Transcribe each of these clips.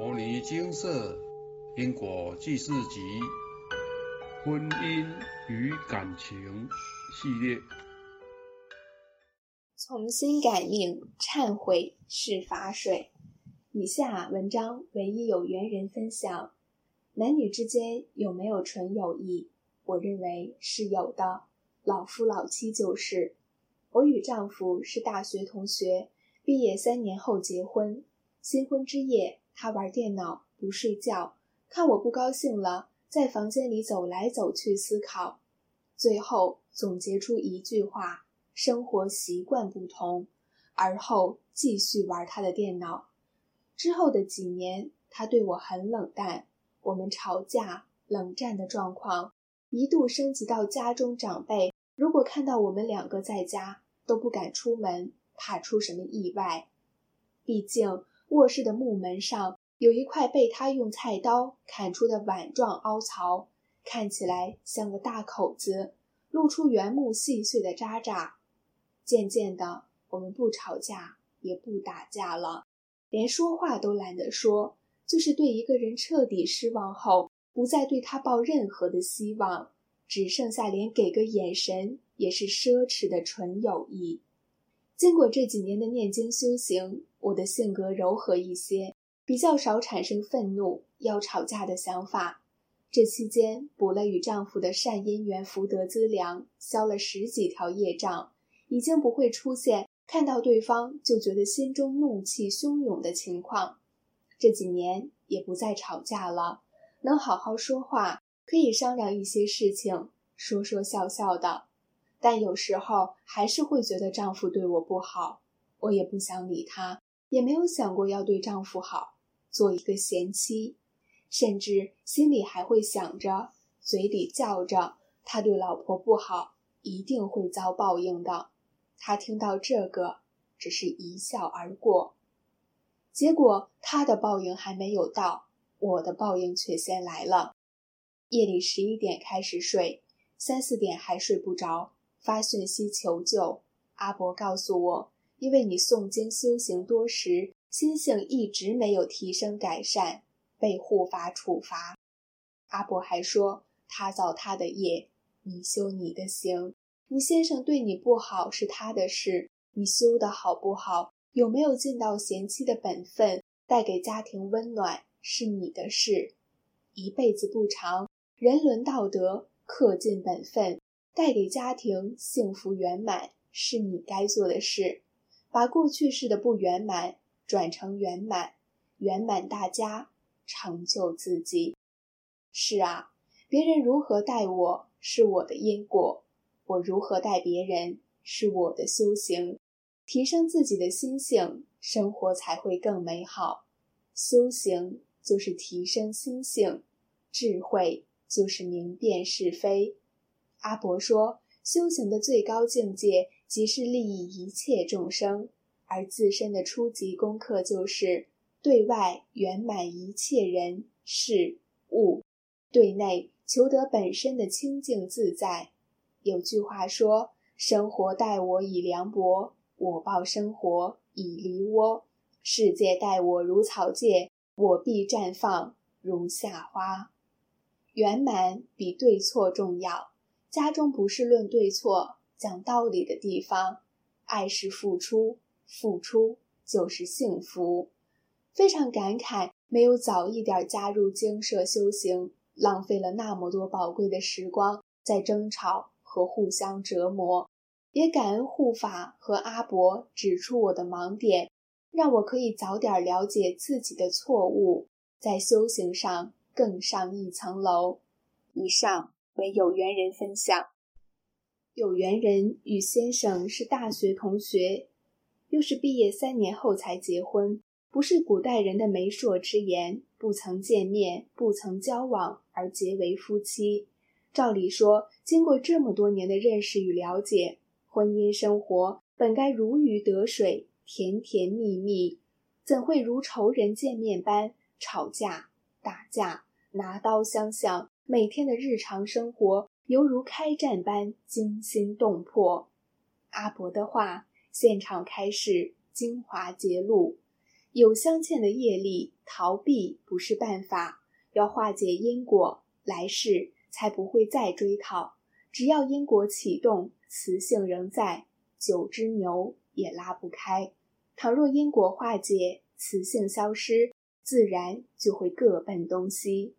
摩尼金色因果记事集婚姻与感情系列。重新感应，忏悔是法水。以下文章唯一有缘人分享：男女之间有没有纯友谊？我认为是有的。老夫老妻就是。我与丈夫是大学同学，毕业三年后结婚。新婚之夜，他玩电脑不睡觉，看我不高兴了，在房间里走来走去思考，最后总结出一句话：生活习惯不同。而后继续玩他的电脑。之后的几年，他对我很冷淡，我们吵架、冷战的状况一度升级到家中长辈如果看到我们两个在家，都不敢出门，怕出什么意外。毕竟卧室的木门上有一块被他用菜刀砍出的碗状凹槽，看起来像个大口子，露出原木细碎的渣渣。渐渐的，我们不吵架，也不打架了。连说话都懒得说，就是对一个人彻底失望后，不再对他抱任何的希望，只剩下连给个眼神也是奢侈的纯友谊。经过这几年的念经修行，我的性格柔和一些，比较少产生愤怒要吵架的想法。这期间补了与丈夫的善因缘福德资粮，消了十几条业障，已经不会出现。看到对方就觉得心中怒气汹涌的情况，这几年也不再吵架了，能好好说话，可以商量一些事情，说说笑笑的。但有时候还是会觉得丈夫对我不好，我也不想理他，也没有想过要对丈夫好，做一个贤妻，甚至心里还会想着，嘴里叫着他对老婆不好，一定会遭报应的。他听到这个，只是一笑而过。结果他的报应还没有到，我的报应却先来了。夜里十一点开始睡，三四点还睡不着，发讯息求救。阿伯告诉我，因为你诵经修行多时，心性一直没有提升改善，被护法处罚。阿伯还说，他造他的业，你修你的行。你先生对你不好是他的事，你修的好不好，有没有尽到贤妻的本分，带给家庭温暖是你的事。一辈子不长，人伦道德恪尽本分，带给家庭幸福圆满是你该做的事。把过去式的不圆满转成圆满，圆满大家，成就自己。是啊，别人如何待我是我的因果。我如何待别人是我的修行，提升自己的心性，生活才会更美好。修行就是提升心性，智慧就是明辨是非。阿伯说，修行的最高境界即是利益一切众生，而自身的初级功课就是对外圆满一切人事物，对内求得本身的清净自在。有句话说：“生活待我以凉薄，我报生活以梨涡。世界待我如草芥，我必绽放如夏花。”圆满比对错重要。家中不是论对错、讲道理的地方，爱是付出，付出就是幸福。非常感慨，没有早一点加入精舍修行，浪费了那么多宝贵的时光在争吵。和互相折磨，也感恩护法和阿伯指出我的盲点，让我可以早点了解自己的错误，在修行上更上一层楼。以上为有缘人分享。有缘人与先生是大学同学，又是毕业三年后才结婚，不是古代人的媒妁之言，不曾见面，不曾交往而结为夫妻。照理说，经过这么多年的认识与了解，婚姻生活本该如鱼得水、甜甜蜜蜜，怎会如仇人见面般吵架、打架、拿刀相向？每天的日常生活犹如开战般惊心动魄。阿伯的话，现场开示，精华揭露，有镶嵌的业力逃避不是办法，要化解因果，来世才不会再追讨。只要因果启动，磁性仍在，九只牛也拉不开。倘若因果化解，磁性消失，自然就会各奔东西。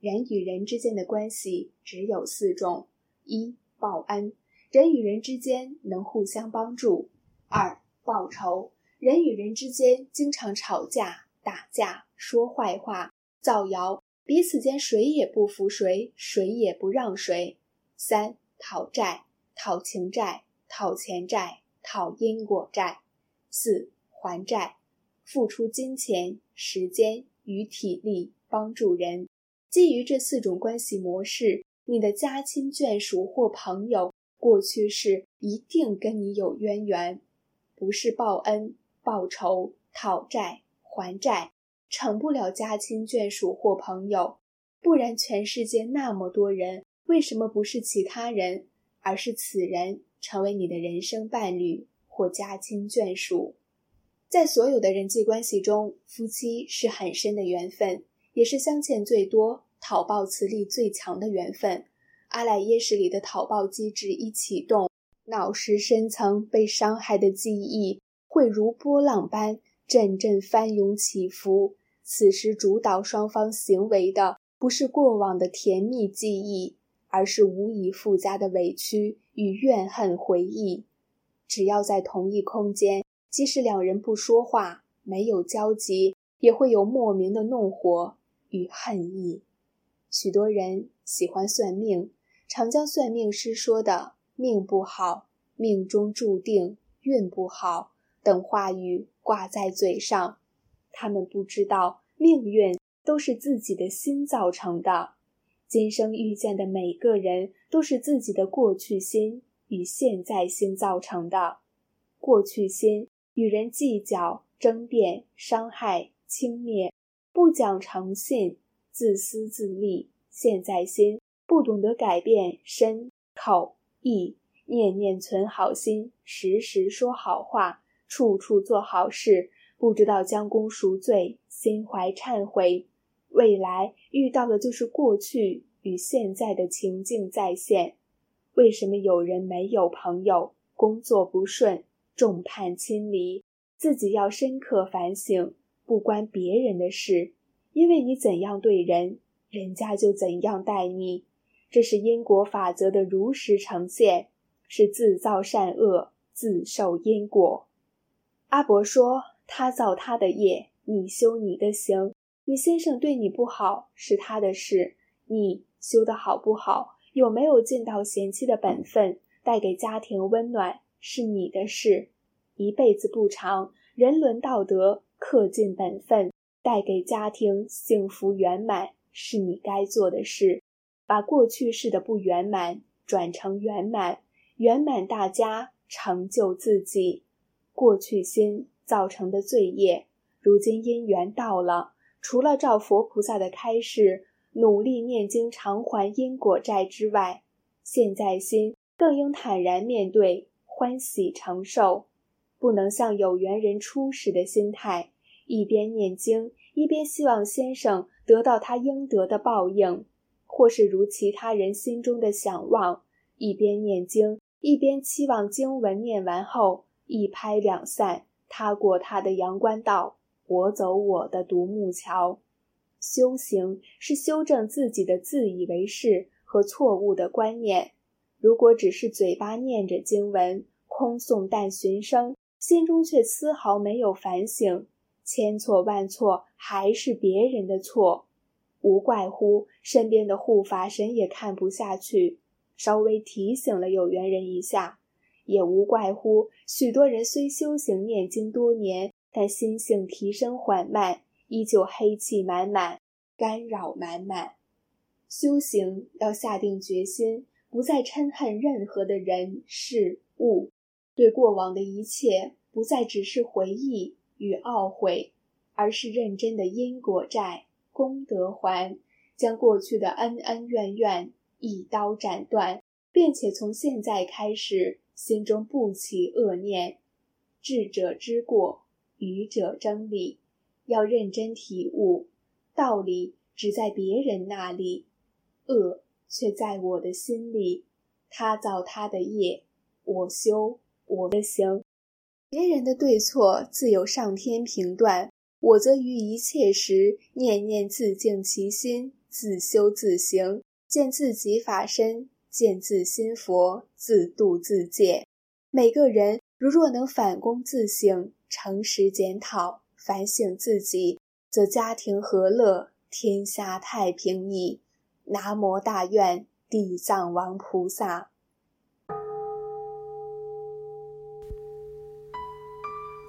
人与人之间的关系只有四种：一、报恩，人与人之间能互相帮助；二、报仇，人与人之间经常吵架、打架、说坏话、造谣，彼此间谁也不服谁，谁也不让谁；三、讨债，讨情债、讨钱债、讨因果债；四、还债，付出金钱、时间与体力帮助人。基于这四种关系模式，你的家亲眷属或朋友过去是一定跟你有渊源，不是报恩、报仇、讨债、还债，成不了家亲眷属或朋友。不然，全世界那么多人，为什么不是其他人，而是此人成为你的人生伴侣或家亲眷属？在所有的人际关系中，夫妻是很深的缘分。也是镶嵌最多、讨报磁力最强的缘分。阿赖耶识里的讨报机制一启动，脑石深层被伤害的记忆会如波浪般阵阵翻涌起伏。此时主导双方行为的不是过往的甜蜜记忆，而是无以复加的委屈与怨恨回忆。只要在同一空间，即使两人不说话、没有交集，也会有莫名的怒火。与恨意，许多人喜欢算命，常将算命师说的“命不好”“命中注定”“运不好”等话语挂在嘴上。他们不知道，命运都是自己的心造成的。今生遇见的每个人，都是自己的过去心与现在心造成的。过去心与人计较、争辩、伤害、轻蔑。不讲诚信，自私自利；现在心不懂得改变身口意，念念存好心，时时说好话，处处做好事，不知道将功赎罪，心怀忏悔。未来遇到的就是过去与现在的情境再现。为什么有人没有朋友，工作不顺，众叛亲离？自己要深刻反省。不关别人的事，因为你怎样对人，人家就怎样待你。这是因果法则的如实呈现，是自造善恶，自受因果。阿伯说：“他造他的业，你修你的行。你先生对你不好是他的事，你修的好不好，有没有尽到贤妻的本分，带给家庭温暖，是你的事。一辈子不长，人伦道德。”恪尽本分，带给家庭幸福圆满，是你该做的事。把过去式的不圆满转成圆满，圆满大家，成就自己。过去心造成的罪业，如今因缘到了，除了照佛菩萨的开示，努力念经偿还因果债之外，现在心更应坦然面对，欢喜承受。不能像有缘人初始的心态，一边念经，一边希望先生得到他应得的报应，或是如其他人心中的想望，一边念经，一边期望经文念完后一拍两散，他过他的阳关道，我走我的独木桥。修行是修正自己的自以为是和错误的观念。如果只是嘴巴念着经文，空诵但寻声。心中却丝毫没有反省，千错万错还是别人的错，无怪乎身边的护法神也看不下去，稍微提醒了有缘人一下；也无怪乎许多人虽修行念经多年，但心性提升缓慢，依旧黑气满满，干扰满满。修行要下定决心，不再嗔恨任何的人事物。对过往的一切，不再只是回忆与懊悔，而是认真的因果债、功德还，将过去的恩恩怨怨一刀斩断，并且从现在开始，心中不起恶念。智者知过，愚者争理。要认真体悟，道理只在别人那里，恶却在我的心里。他造他的业，我修我的行。别人的对错自有上天评断，我则于一切时念念自净其心，自修自行，见自己法身，见自心佛，自度自戒。每个人如若能反躬自省，诚实检讨，反省自己，则家庭和乐，天下太平矣。南无大愿。地藏王菩萨，《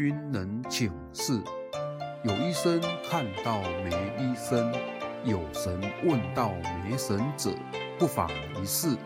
君能请示。有医生看到没医生，有神问到没神者，不妨一试。